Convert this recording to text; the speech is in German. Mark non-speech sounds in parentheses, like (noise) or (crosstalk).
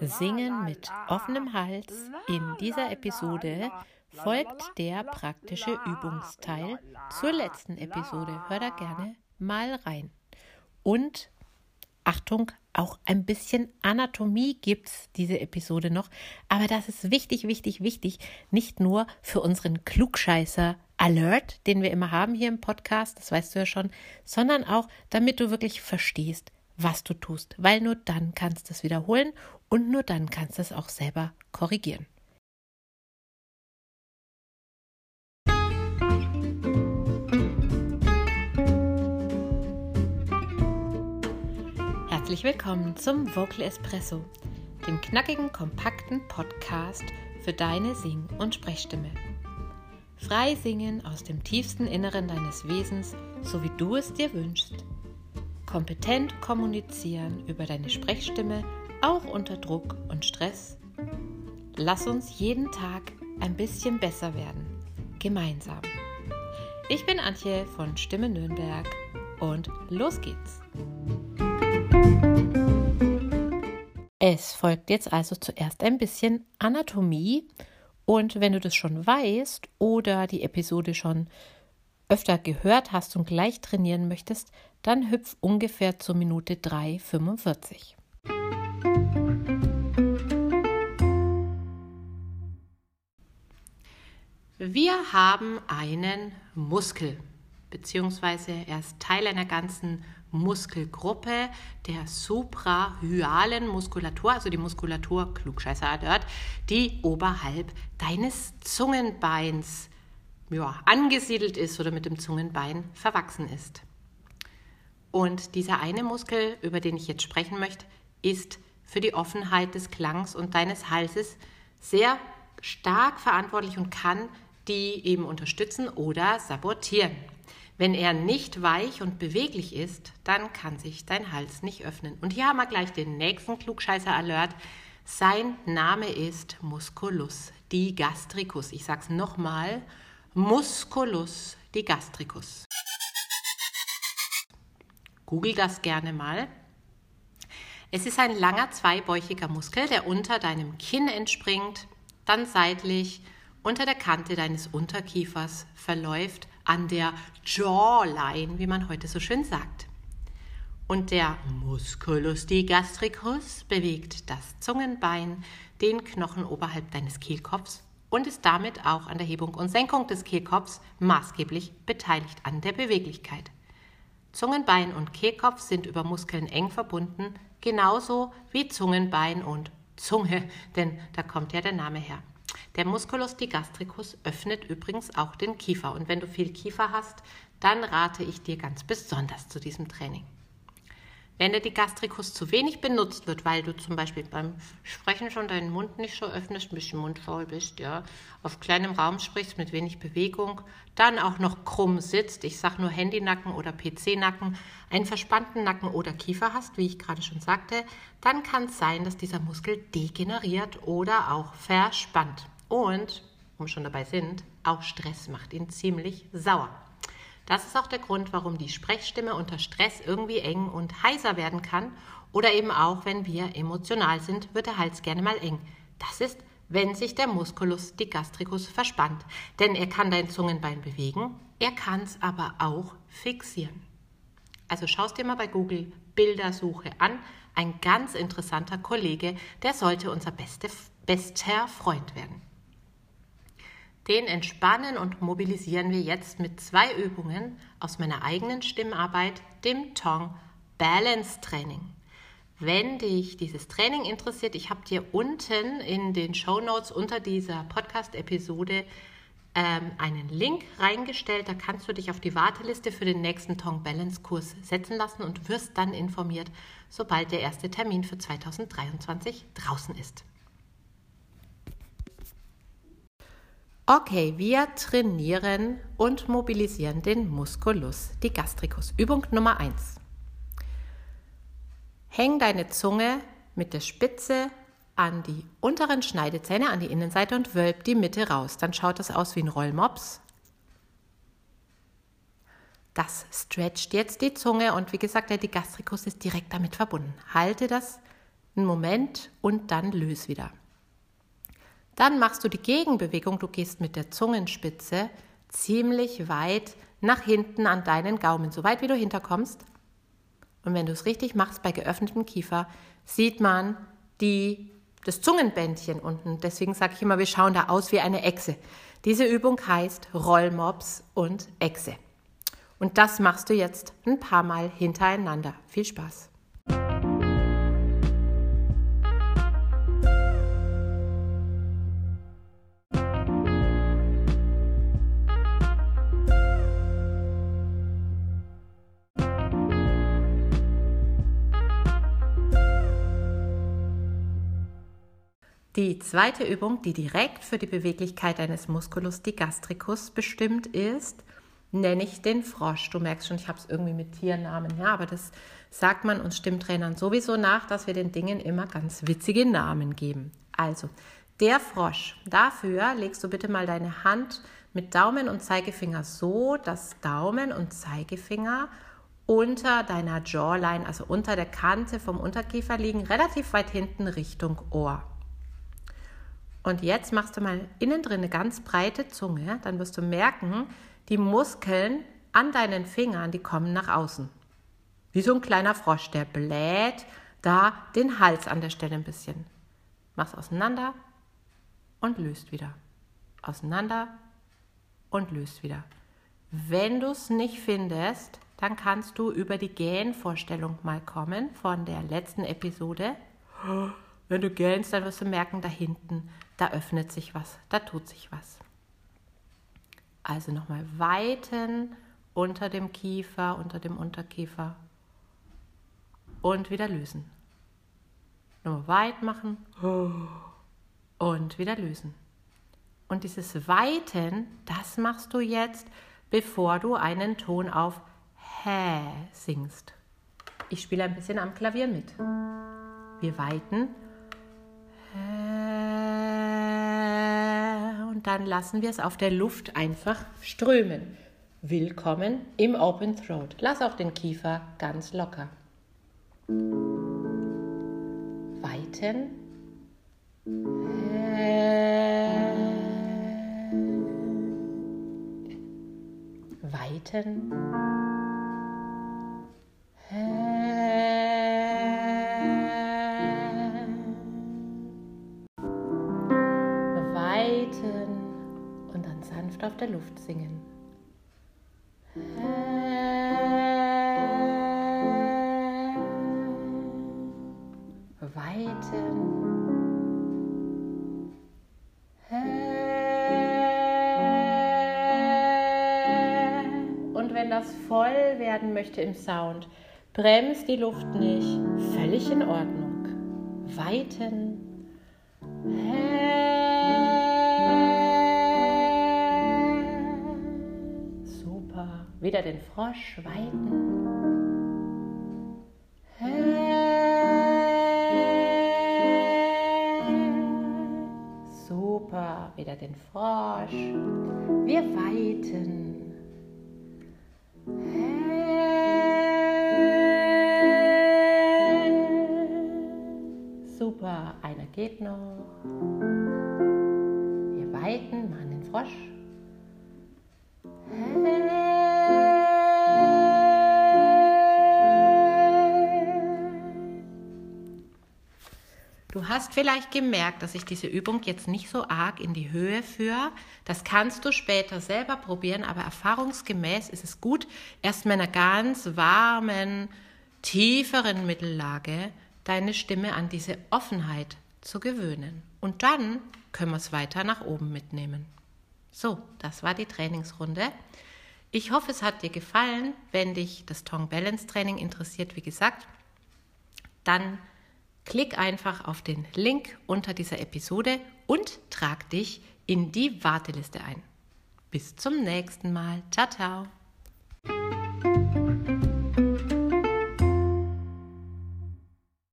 Singen mit offenem Hals. In dieser Episode folgt der praktische Übungsteil zur letzten Episode. Hör da gerne mal rein. Und Achtung, auch ein bisschen Anatomie gibt es diese Episode noch. Aber das ist wichtig, wichtig, wichtig. Nicht nur für unseren Klugscheißer Alert, den wir immer haben hier im Podcast, das weißt du ja schon, sondern auch, damit du wirklich verstehst, was du tust, weil nur dann kannst du es wiederholen und nur dann kannst du es auch selber korrigieren. Herzlich willkommen zum Vocal Espresso, dem knackigen, kompakten Podcast für deine Sing- und Sprechstimme. Frei singen aus dem tiefsten Inneren deines Wesens, so wie du es dir wünschst kompetent kommunizieren über deine Sprechstimme, auch unter Druck und Stress? Lass uns jeden Tag ein bisschen besser werden, gemeinsam. Ich bin Antje von Stimme Nürnberg und los geht's. Es folgt jetzt also zuerst ein bisschen Anatomie und wenn du das schon weißt oder die Episode schon öfter gehört hast und gleich trainieren möchtest, dann hüpf ungefähr zur Minute 3,45. Wir haben einen Muskel, beziehungsweise er ist Teil einer ganzen Muskelgruppe der suprahyalen Muskulatur, also die Muskulatur, klugscheißer dort, die oberhalb deines Zungenbeins ja, angesiedelt ist oder mit dem Zungenbein verwachsen ist. Und dieser eine Muskel, über den ich jetzt sprechen möchte, ist für die Offenheit des Klangs und deines Halses sehr stark verantwortlich und kann die eben unterstützen oder sabotieren. Wenn er nicht weich und beweglich ist, dann kann sich dein Hals nicht öffnen. Und hier haben wir gleich den nächsten Klugscheißer-Alert. Sein Name ist Musculus digastricus. Ich sage es nochmal. Musculus digastricus. Google das gerne mal. Es ist ein langer zweibäuchiger Muskel, der unter deinem Kinn entspringt, dann seitlich unter der Kante deines Unterkiefers verläuft, an der Jawline, wie man heute so schön sagt. Und der Musculus digastricus bewegt das Zungenbein, den Knochen oberhalb deines Kehlkopfs und ist damit auch an der Hebung und Senkung des Kehlkopfs maßgeblich beteiligt an der Beweglichkeit. Zungenbein und Kehlkopf sind über Muskeln eng verbunden, genauso wie Zungenbein und Zunge, (laughs) denn da kommt ja der Name her. Der Musculus digastricus öffnet übrigens auch den Kiefer und wenn du viel Kiefer hast, dann rate ich dir ganz besonders zu diesem Training. Wenn der Digastricus zu wenig benutzt wird, weil du zum Beispiel beim Sprechen schon deinen Mund nicht so öffnest, ein bisschen mundfaul bist, ja, auf kleinem Raum sprichst mit wenig Bewegung, dann auch noch krumm sitzt, ich sage nur Handynacken oder PC-Nacken, einen verspannten Nacken oder Kiefer hast, wie ich gerade schon sagte, dann kann es sein, dass dieser Muskel degeneriert oder auch verspannt. Und, wir schon dabei sind, auch Stress macht ihn ziemlich sauer. Das ist auch der Grund, warum die Sprechstimme unter Stress irgendwie eng und heiser werden kann oder eben auch, wenn wir emotional sind, wird der Hals gerne mal eng. Das ist, wenn sich der Musculus digastricus verspannt, denn er kann dein Zungenbein bewegen, er kann es aber auch fixieren. Also schaust dir mal bei Google Bildersuche an. Ein ganz interessanter Kollege, der sollte unser beste, bester Freund werden. Den entspannen und mobilisieren wir jetzt mit zwei Übungen aus meiner eigenen Stimmarbeit, dem Tong Balance Training. Wenn dich dieses Training interessiert, ich habe dir unten in den Show Notes unter dieser Podcast-Episode ähm, einen Link reingestellt. Da kannst du dich auf die Warteliste für den nächsten Tong Balance Kurs setzen lassen und wirst dann informiert, sobald der erste Termin für 2023 draußen ist. Okay, wir trainieren und mobilisieren den Musculus digastricus. Übung Nummer 1. Häng deine Zunge mit der Spitze an die unteren Schneidezähne, an die Innenseite und wölb die Mitte raus. Dann schaut das aus wie ein Rollmops. Das stretcht jetzt die Zunge und wie gesagt, der Digastricus ist direkt damit verbunden. Halte das einen Moment und dann löse wieder. Dann machst du die Gegenbewegung, du gehst mit der Zungenspitze ziemlich weit nach hinten an deinen Gaumen, so weit wie du hinterkommst. Und wenn du es richtig machst bei geöffnetem Kiefer, sieht man die, das Zungenbändchen unten. Deswegen sage ich immer, wir schauen da aus wie eine Echse. Diese Übung heißt Rollmops und Echse. Und das machst du jetzt ein paar Mal hintereinander. Viel Spaß! Die zweite Übung, die direkt für die Beweglichkeit eines Musculus digastricus bestimmt ist, nenne ich den Frosch. Du merkst schon, ich habe es irgendwie mit Tiernamen, ja, aber das sagt man uns Stimmtrainern sowieso nach, dass wir den Dingen immer ganz witzige Namen geben. Also, der Frosch. Dafür legst du bitte mal deine Hand mit Daumen und Zeigefinger so, dass Daumen und Zeigefinger unter deiner Jawline, also unter der Kante vom Unterkiefer liegen, relativ weit hinten Richtung Ohr. Und jetzt machst du mal innen drin eine ganz breite Zunge, dann wirst du merken, die Muskeln an deinen Fingern, die kommen nach außen. Wie so ein kleiner Frosch, der bläht da den Hals an der Stelle ein bisschen. Mach's auseinander und löst wieder. Auseinander und löst wieder. Wenn du es nicht findest, dann kannst du über die Gähnvorstellung mal kommen von der letzten Episode. Wenn du gähnst, dann wirst du merken, da hinten, da öffnet sich was, da tut sich was. Also nochmal weiten unter dem Kiefer, unter dem Unterkiefer und wieder lösen. Nur weit machen und wieder lösen. Und dieses Weiten, das machst du jetzt, bevor du einen Ton auf Hä singst. Ich spiele ein bisschen am Klavier mit. Wir weiten dann lassen wir es auf der Luft einfach strömen. Willkommen im Open Throat. Lass auch den Kiefer ganz locker. Weiten. Weiten. Luft singen. Weiten. Und wenn das voll werden möchte im Sound, bremst die Luft nicht. Völlig in Ordnung. Weiten. Wieder den Frosch weiten. Super, wieder den Frosch. Wir weiten. Super, einer geht noch. Wir weiten, machen den Frosch. Du hast vielleicht gemerkt, dass ich diese Übung jetzt nicht so arg in die Höhe führe. Das kannst du später selber probieren, aber erfahrungsgemäß ist es gut, erst mit einer ganz warmen, tieferen Mittellage deine Stimme an diese Offenheit zu gewöhnen. Und dann können wir es weiter nach oben mitnehmen. So, das war die Trainingsrunde. Ich hoffe, es hat dir gefallen. Wenn dich das Tongue Balance Training interessiert, wie gesagt, dann Klick einfach auf den Link unter dieser Episode und trag dich in die Warteliste ein. Bis zum nächsten Mal. Ciao, ciao.